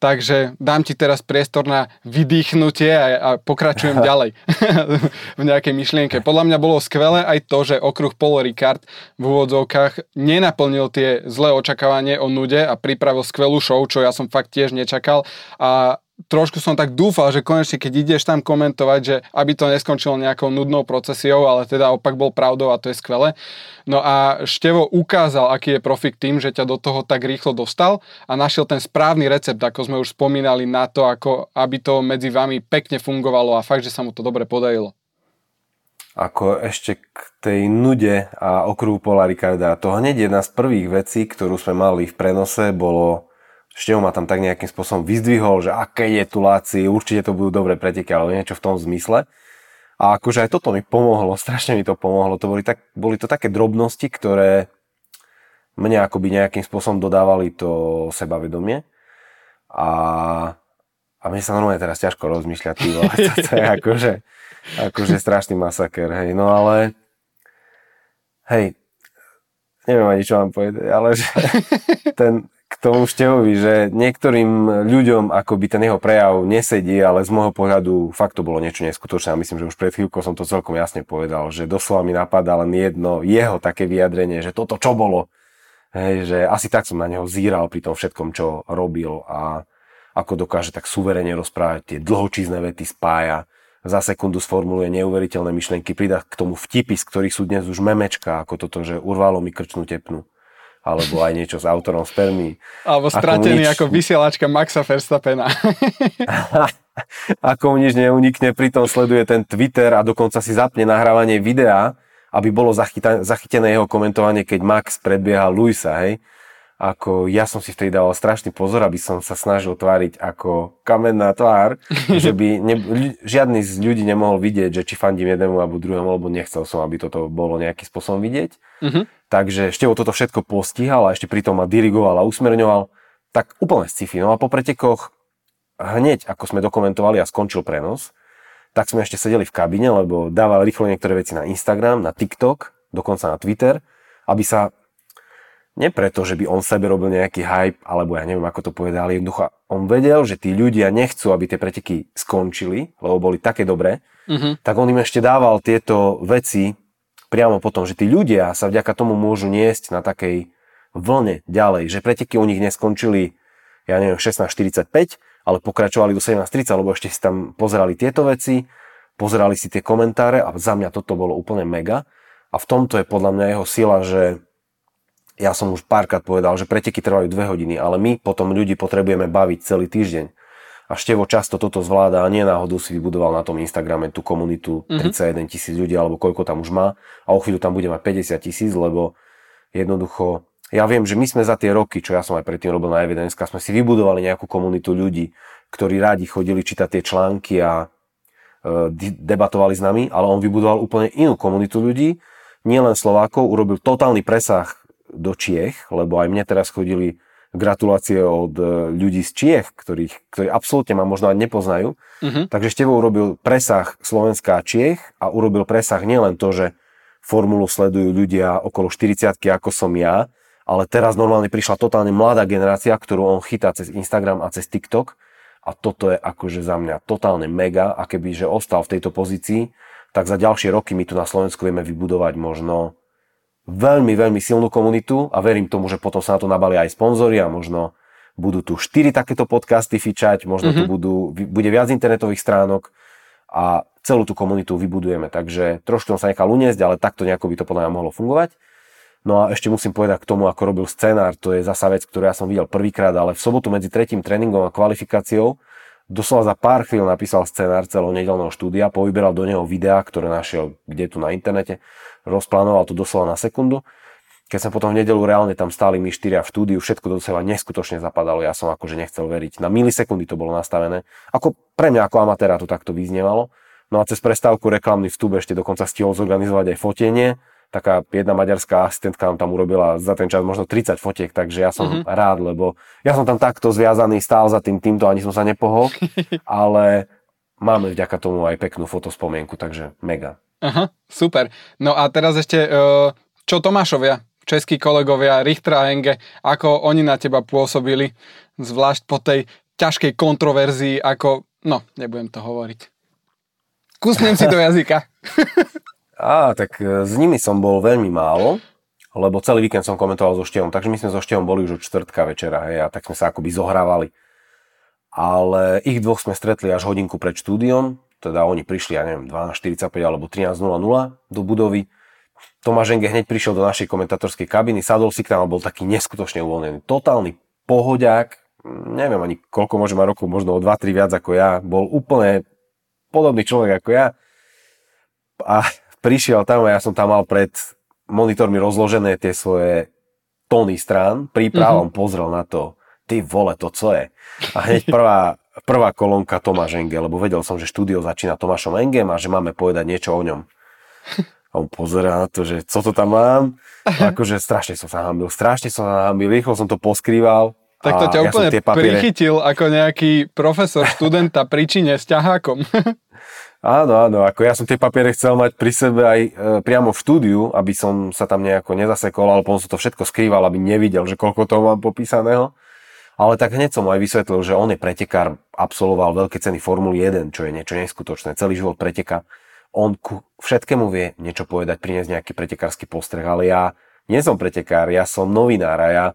Takže dám ti teraz priestor na vydýchnutie a, a pokračujem ďalej v nejakej myšlienke. Podľa mňa bolo skvelé aj to, že okruh Paul Ricard v úvodzovkách nenaplnil tie zlé očakávanie o nude a pripravil skvelú show, čo ja som fakt tiež nečakal. A trošku som tak dúfal, že konečne keď ideš tam komentovať, že aby to neskončilo nejakou nudnou procesiou, ale teda opak bol pravdou a to je skvelé. No a Števo ukázal, aký je profik tým, že ťa do toho tak rýchlo dostal a našiel ten správny recept, ako sme už spomínali na to, ako aby to medzi vami pekne fungovalo a fakt, že sa mu to dobre podarilo. Ako ešte k tej nude a okruhu Pola Ricarda, to hneď jedna z prvých vecí, ktorú sme mali v prenose, bolo Števo ma tam tak nejakým spôsobom vyzdvihol, že aké je tu Láci, určite to budú dobré preteky, ale niečo v tom zmysle. A akože aj toto mi pomohlo, strašne mi to pomohlo. To boli, tak, boli to také drobnosti, ktoré mne akoby nejakým spôsobom dodávali to sebavedomie. A, a mne sa normálne teraz ťažko rozmýšľať, ty vole, to, to je akože, akože strašný masaker, hej. No ale, hej, neviem ani čo vám povedať, ale že ten, k tomu Števovi, že niektorým ľuďom akoby ten jeho prejav nesedí, ale z môjho pohľadu fakt to bolo niečo neskutočné a myslím, že už pred chvíľkou som to celkom jasne povedal, že doslova mi napadá len jedno jeho také vyjadrenie, že toto čo bolo. Hej, že asi tak som na neho zíral pri tom všetkom, čo robil a ako dokáže tak suverene rozprávať, tie dlhočízne vety spája, za sekundu sformuluje neuveriteľné myšlienky, pridá k tomu vtipy, z ktorých sú dnes už memečka, ako toto, že urvalo mi krčnú tepnu alebo aj niečo s autorom spermí. Alebo stratený nič... ako vysielačka Maxa Verstappena. ako mu nič neunikne, pritom sleduje ten Twitter a dokonca si zapne nahrávanie videa, aby bolo zachytené jeho komentovanie, keď Max predbieha Luisa, hej ako ja som si vtedy dával strašný pozor, aby som sa snažil tváriť ako kamenná tvár, že by ne, žiadny z ľudí nemohol vidieť, že či fandím jednému alebo druhému, lebo nechcel som, aby toto bolo nejakým spôsobom vidieť. Uh-huh. Takže Števo toto všetko postihal a ešte pritom ma dirigoval a usmerňoval. Tak úplne sci-fi. No a po pretekoch hneď, ako sme dokumentovali a skončil prenos, tak sme ešte sedeli v kabine, lebo dával rýchlo niektoré veci na Instagram, na TikTok, dokonca na Twitter, aby sa nie preto, že by on sebe robil nejaký hype, alebo ja neviem, ako to povedal, ale jednoducho on vedel, že tí ľudia nechcú, aby tie preteky skončili, lebo boli také dobré, uh-huh. tak on im ešte dával tieto veci priamo potom, že tí ľudia sa vďaka tomu môžu niesť na takej vlne ďalej, že preteky u nich neskončili, ja neviem, 16.45, ale pokračovali do 17.30, lebo ešte si tam pozerali tieto veci, pozerali si tie komentáre a za mňa toto bolo úplne mega. A v tomto je podľa mňa jeho sila, že ja som už párkrát povedal, že preteky trvajú dve hodiny, ale my potom ľudí potrebujeme baviť celý týždeň. A Števo často toto zvláda a nie náhodou si vybudoval na tom Instagrame tú komunitu mm-hmm. 31 tisíc ľudí alebo koľko tam už má a o chvíľu tam bude mať 50 tisíc, lebo jednoducho ja viem, že my sme za tie roky, čo ja som aj predtým robil na Evidence, sme si vybudovali nejakú komunitu ľudí, ktorí rádi chodili čítať tie články a e, debatovali s nami, ale on vybudoval úplne inú komunitu ľudí, nielen Slovákov, urobil totálny presah do Čiech, lebo aj mne teraz chodili gratulácie od e, ľudí z Čiech, ktorých, ktorí absolútne ma možno ani nepoznajú. Uh-huh. Takže Števo urobil presah Slovenská a Čiech a urobil presah nielen to, že formulu sledujú ľudia okolo 40 ako som ja, ale teraz normálne prišla totálne mladá generácia, ktorú on chytá cez Instagram a cez TikTok a toto je akože za mňa totálne mega a keby že ostal v tejto pozícii, tak za ďalšie roky my tu na Slovensku vieme vybudovať možno veľmi, veľmi silnú komunitu a verím tomu, že potom sa na to nabalia aj sponzory a možno budú tu 4 takéto podcasty fičať, možno mm-hmm. tu mhm. budú, bude viac internetových stránok a celú tú komunitu vybudujeme. Takže trošku som sa nechal uniesť, ale takto nejako by to podľa mňa mohlo fungovať. No a ešte musím povedať k tomu, ako robil scenár, to je zasa vec, ktorú ja som videl prvýkrát, ale v sobotu medzi tretím tréningom a kvalifikáciou doslova za pár chvíľ napísal scenár celého nedelného štúdia, povyberal do neho videá, ktoré našiel kde tu na internete rozplánoval to doslova na sekundu. Keď sme potom v nedelu reálne tam stáli my štyria v štúdiu, všetko do seba neskutočne zapadalo, ja som akože nechcel veriť. Na milisekundy to bolo nastavené. Ako pre mňa ako amatéra to takto vyznievalo. No a cez prestávku reklamný vstup ešte dokonca stihol zorganizovať aj fotenie. Taká jedna maďarská asistentka nám tam urobila za ten čas možno 30 fotiek, takže ja som mm-hmm. rád, lebo ja som tam takto zviazaný, stál za tým týmto, ani som sa nepohol, ale máme vďaka tomu aj peknú fotospomienku, takže mega. Aha, super. No a teraz ešte, e, čo Tomášovia, českí kolegovia, Richter a Enge, ako oni na teba pôsobili, zvlášť po tej ťažkej kontroverzii, ako, no, nebudem to hovoriť. Kusnem si do jazyka. Á, tak e, s nimi som bol veľmi málo, lebo celý víkend som komentoval so Števom, takže my sme so Števom boli už od čtvrtka večera, hej, a tak sme sa akoby zohrávali. Ale ich dvoch sme stretli až hodinku pred štúdiom, teda oni prišli, ja neviem, 12.45 alebo 13.00 do budovy. Tomáš Enge hneď prišiel do našej komentatorskej kabiny, sadol si k nám a bol taký neskutočne uvoľnený. Totálny pohodiak, neviem ani koľko môže mať rokov, možno o 2-3 viac ako ja. Bol úplne podobný človek ako ja. A prišiel tam a ja som tam mal pred monitormi rozložené tie svoje tóny strán, príprav, mm-hmm. pozrel na to, ty vole, to co je? A hneď prvá, prvá kolónka Tomáš Enge, lebo vedel som, že štúdio začína Tomášom Engem a že máme povedať niečo o ňom. A on pozerá na to, že co to tam mám. A akože strašne som sa hambil, strašne som sa hambil, rýchlo som to poskrýval. Tak to ťa ja úplne prichytil ako nejaký profesor študenta pri čine s ťahákom. Áno, áno, ako ja som tie papiere chcel mať pri sebe aj e, priamo v štúdiu, aby som sa tam nejako nezasekol, ale potom som to všetko skrýval, aby nevidel, že koľko toho mám popísaného. Ale tak hneď som aj vysvetlil, že on je pretekár, absolvoval veľké ceny Formuly 1, čo je niečo neskutočné. Celý život preteka. On ku všetkému vie niečo povedať, priniesť nejaký pretekársky postreh, ale ja nie som pretekár, ja som novinár a ja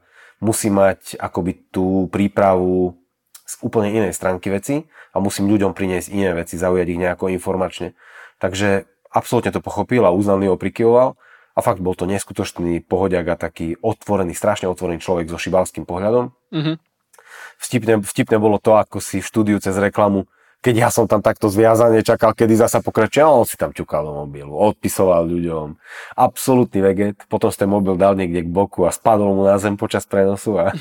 musím mať akoby tú prípravu z úplne inej stránky veci a musím ľuďom priniesť iné veci, zaujať ich nejako informačne. Takže absolútne to pochopil a uznaný ho prikyvoval a fakt bol to neskutočný pohodiak a taký otvorený, strašne otvorený človek so šibalským pohľadom. Mm-hmm vtipne, vtipne bolo to, ako si v štúdiu cez reklamu, keď ja som tam takto zviazaný, čakal, kedy zasa pokračuje, on si tam ťukal do mobilu, odpisoval ľuďom. Absolutný veget, potom ste mobil dal niekde k boku a spadol mu na zem počas prenosu a,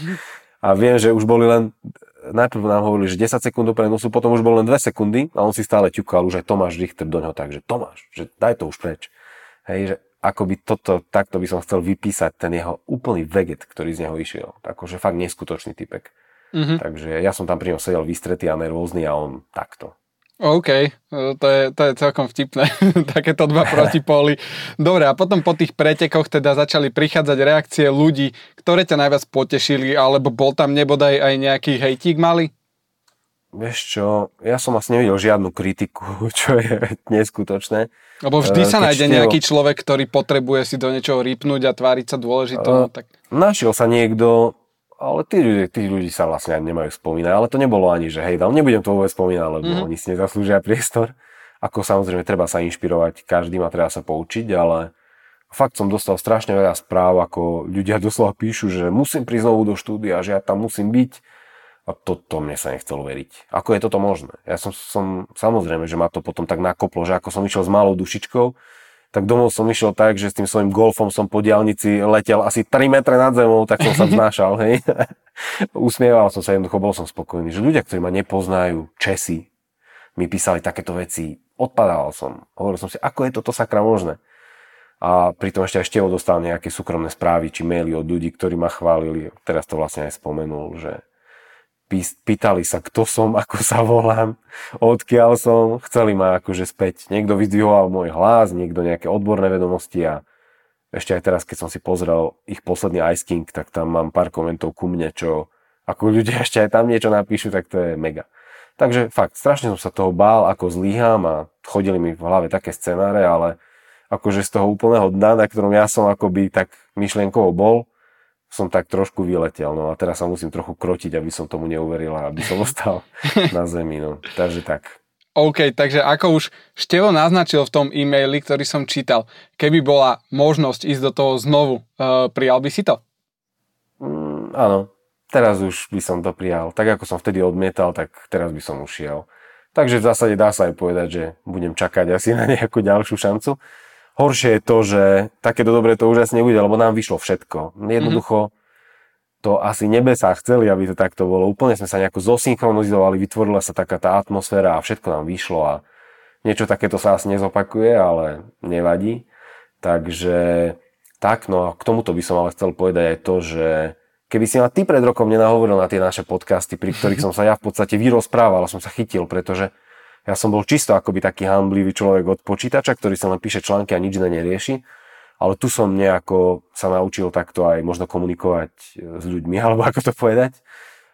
a viem, že už boli len, najprv nám hovorili, že 10 sekúnd prenosu, potom už bolo len 2 sekundy a on si stále ťukal už aj Tomáš Richter do ňoho, takže Tomáš, že daj to už preč. Hej, že akoby toto, takto by som chcel vypísať ten jeho úplný veget, ktorý z neho išiel. Akože fakt neskutočný typek. Mm-hmm. Takže ja som tam pri ňom sedel vystretý a nervózny a on takto. OK, e, to je, to je celkom vtipné, takéto dva protipóly. Dobre, a potom po tých pretekoch teda začali prichádzať reakcie ľudí, ktoré ťa najviac potešili, alebo bol tam nebodaj aj nejaký hejtík malý? Vieš čo, ja som asi nevidel žiadnu kritiku, čo je neskutočné. Lebo vždy sa nájde števo... nejaký človek, ktorý potrebuje si do niečoho rýpnuť a tváriť sa dôležito. Uh, tak... Našiel sa niekto, ale tí ľudí, tí ľudí sa vlastne ani nemajú spomínať. Ale to nebolo ani, že hej, ale nebudem to vôbec spomínať, lebo mm. oni si nezaslúžia priestor. Ako samozrejme, treba sa inšpirovať, každý má treba sa poučiť, ale fakt som dostal strašne veľa správ, ako ľudia doslova píšu, že musím prísť znovu do štúdia, že ja tam musím byť a to, to mne sa nechcelo veriť. Ako je toto možné? Ja som, som, samozrejme, že ma to potom tak nakoplo, že ako som išiel s malou dušičkou, tak domov som išiel tak, že s tým svojim golfom som po diálnici letel asi 3 metre nad zemou, tak som sa vznášal, hej. Usmieval som sa, jednoducho bol som spokojný, že ľudia, ktorí ma nepoznajú, Česi, mi písali takéto veci, odpadával som. Hovoril som si, ako je toto sakra možné. A pritom ešte aj Števo dostal nejaké súkromné správy či maily od ľudí, ktorí ma chválili. Teraz to vlastne aj spomenul, že pýtali sa, kto som, ako sa volám, odkiaľ som, chceli ma akože späť. Niekto vyzdvihoval môj hlas, niekto nejaké odborné vedomosti a ešte aj teraz, keď som si pozrel ich posledný Ice King, tak tam mám pár komentov ku mne, čo ako ľudia ešte aj tam niečo napíšu, tak to je mega. Takže fakt, strašne som sa toho bál, ako zlíham a chodili mi v hlave také scenáre, ale akože z toho úplného dna, na ktorom ja som akoby tak myšlienkovo bol, som tak trošku vyletel, no a teraz sa musím trochu krotiť, aby som tomu neuveril a aby som ostal na zemi, no. Takže tak. OK, takže ako už Števo naznačil v tom e-maili, ktorý som čítal, keby bola možnosť ísť do toho znovu, uh, prijal by si to? Mm, áno, teraz už by som to prijal. Tak ako som vtedy odmietal, tak teraz by som ušiel. Takže v zásade dá sa aj povedať, že budem čakať asi na nejakú ďalšiu šancu. Horšie je to, že takéto dobre to už asi nebude, lebo nám vyšlo všetko. Jednoducho to asi nebesá chceli, aby to takto bolo. Úplne sme sa nejako zosynchronizovali, vytvorila sa taká tá atmosféra a všetko nám vyšlo a niečo takéto sa asi nezopakuje, ale nevadí. Takže tak, no a k tomuto by som ale chcel povedať aj to, že keby si ma ty pred rokom nenahovoril na tie naše podcasty, pri ktorých som sa ja v podstate vyrozprával a som sa chytil, pretože ja som bol čisto akoby taký hamblivý človek od počítača, ktorý sa len píše články a nič iné nerieši. Ale tu som nejako sa naučil takto aj možno komunikovať e, s ľuďmi, alebo ako to povedať.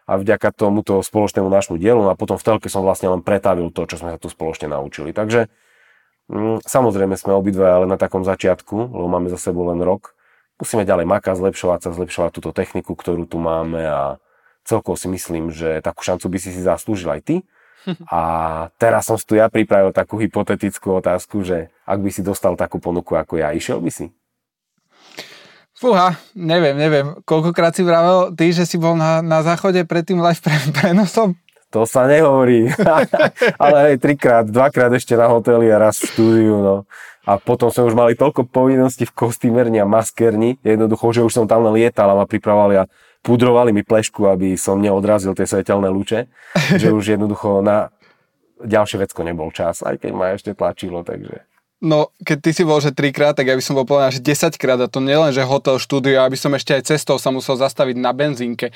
A vďaka tomuto spoločnému nášmu dielu no a potom v telke som vlastne len pretavil to, čo sme sa tu spoločne naučili. Takže mm, samozrejme sme obidva ale na takom začiatku, lebo máme za sebou len rok. Musíme ďalej makať, zlepšovať sa, zlepšovať túto techniku, ktorú tu máme a celkovo si myslím, že takú šancu by si si zaslúžil aj ty. A teraz som si tu ja pripravil takú hypotetickú otázku, že ak by si dostal takú ponuku ako ja, išiel by si? Fúha, neviem, neviem. Koľkokrát si vravel ty, že si bol na, na záchode pred tým live prenosom? To sa nehovorí. Ale aj trikrát, dvakrát ešte na hoteli a raz v štúdiu. No. A potom sme už mali toľko povinností v kostýmerni a maskerni, jednoducho, že už som tam len lietal a ma pripravovali a pudrovali mi plešku, aby som neodrazil tie svetelné lúče, že už jednoducho na ďalšie vecko nebol čas, aj keď ma ešte tlačilo, takže... No, keď ty si bol, že trikrát, tak ja by som bol povedal, že 10 krát a to nielen, že hotel, štúdio, aby som ešte aj cestou sa musel zastaviť na benzínke.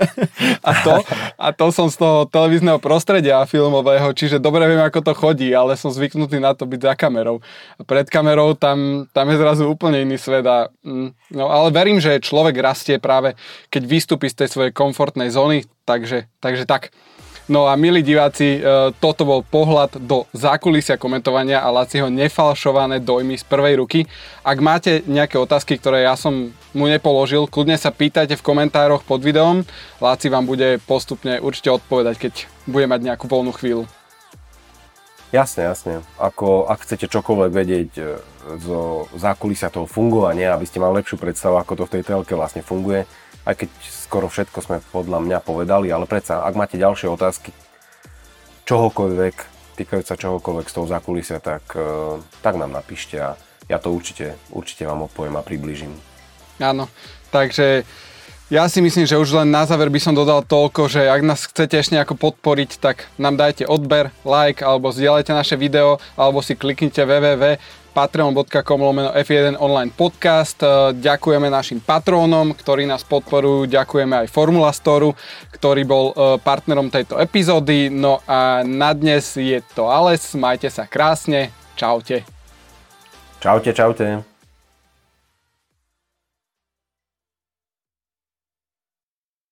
a, to, a to som z toho televízneho prostredia filmového, čiže dobre viem, ako to chodí, ale som zvyknutý na to byť za kamerou. A pred kamerou tam, tam je zrazu úplne iný svet a, mm, no, ale verím, že človek rastie práve, keď vystúpi z tej svojej komfortnej zóny, takže, takže tak. No a milí diváci, e, toto bol pohľad do zákulisia komentovania a Laciho nefalšované dojmy z prvej ruky. Ak máte nejaké otázky, ktoré ja som mu nepoložil, kľudne sa pýtajte v komentároch pod videom. Láci vám bude postupne určite odpovedať, keď bude mať nejakú voľnú chvíľu. Jasne, jasne. Ako, ak chcete čokoľvek vedieť e, zo zákulisia toho fungovania, aby ste mali lepšiu predstavu, ako to v tej telke vlastne funguje, aj keď skoro všetko sme podľa mňa povedali, ale predsa, ak máte ďalšie otázky, čohokoľvek, týkajúce sa čohokoľvek z toho zákulisia, tak, e, tak nám napíšte a ja to určite, určite vám odpoviem a približím. Áno, takže ja si myslím, že už len na záver by som dodal toľko, že ak nás chcete ešte nejako podporiť, tak nám dajte odber, like alebo zdieľajte naše video alebo si kliknite www patreon.com lomeno F1 online podcast. E, ďakujeme našim patrónom, ktorí nás podporujú, ďakujeme aj Formula Storu, ktorý bol e, partnerom tejto epizódy. No a na dnes je to Ales, majte sa krásne, čaute. Čaute, čaute.